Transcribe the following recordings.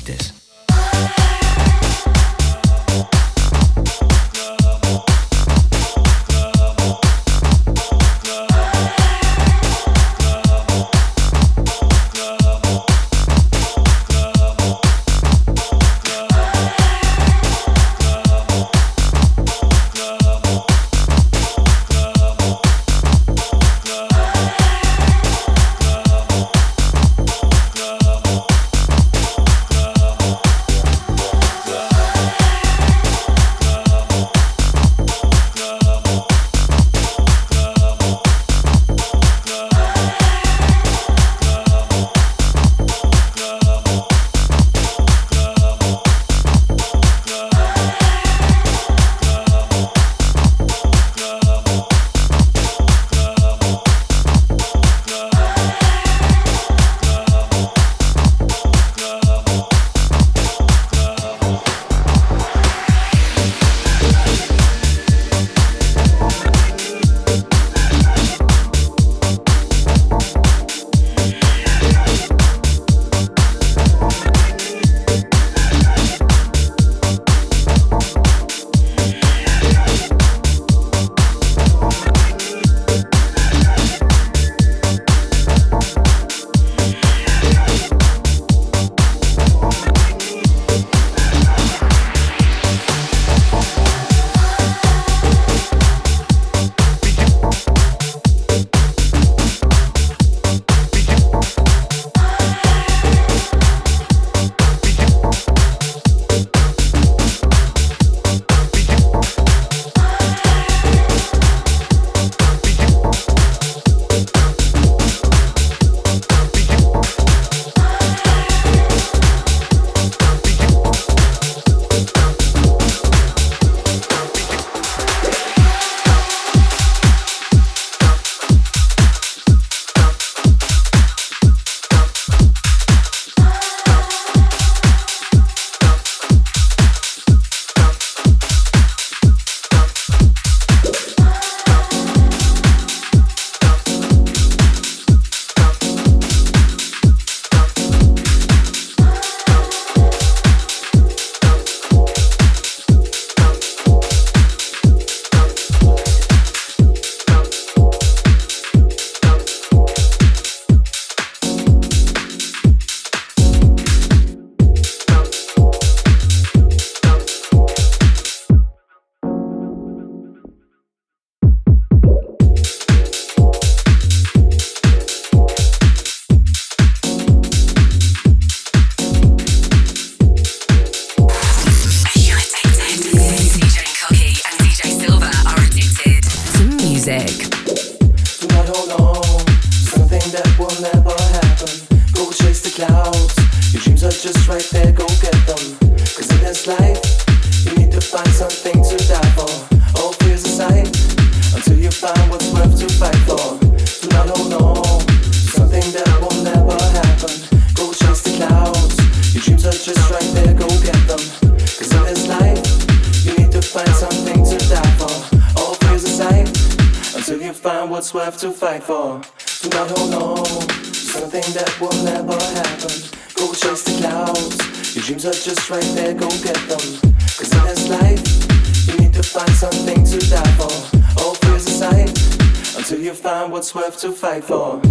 like this. worth to fight for. Do not hold on something that will never happen. Go chase the clouds. Your dreams are just right there, go get them. Cause in this life, you need to find something to die for. All fears aside, until you find what's worth to fight for.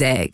Music.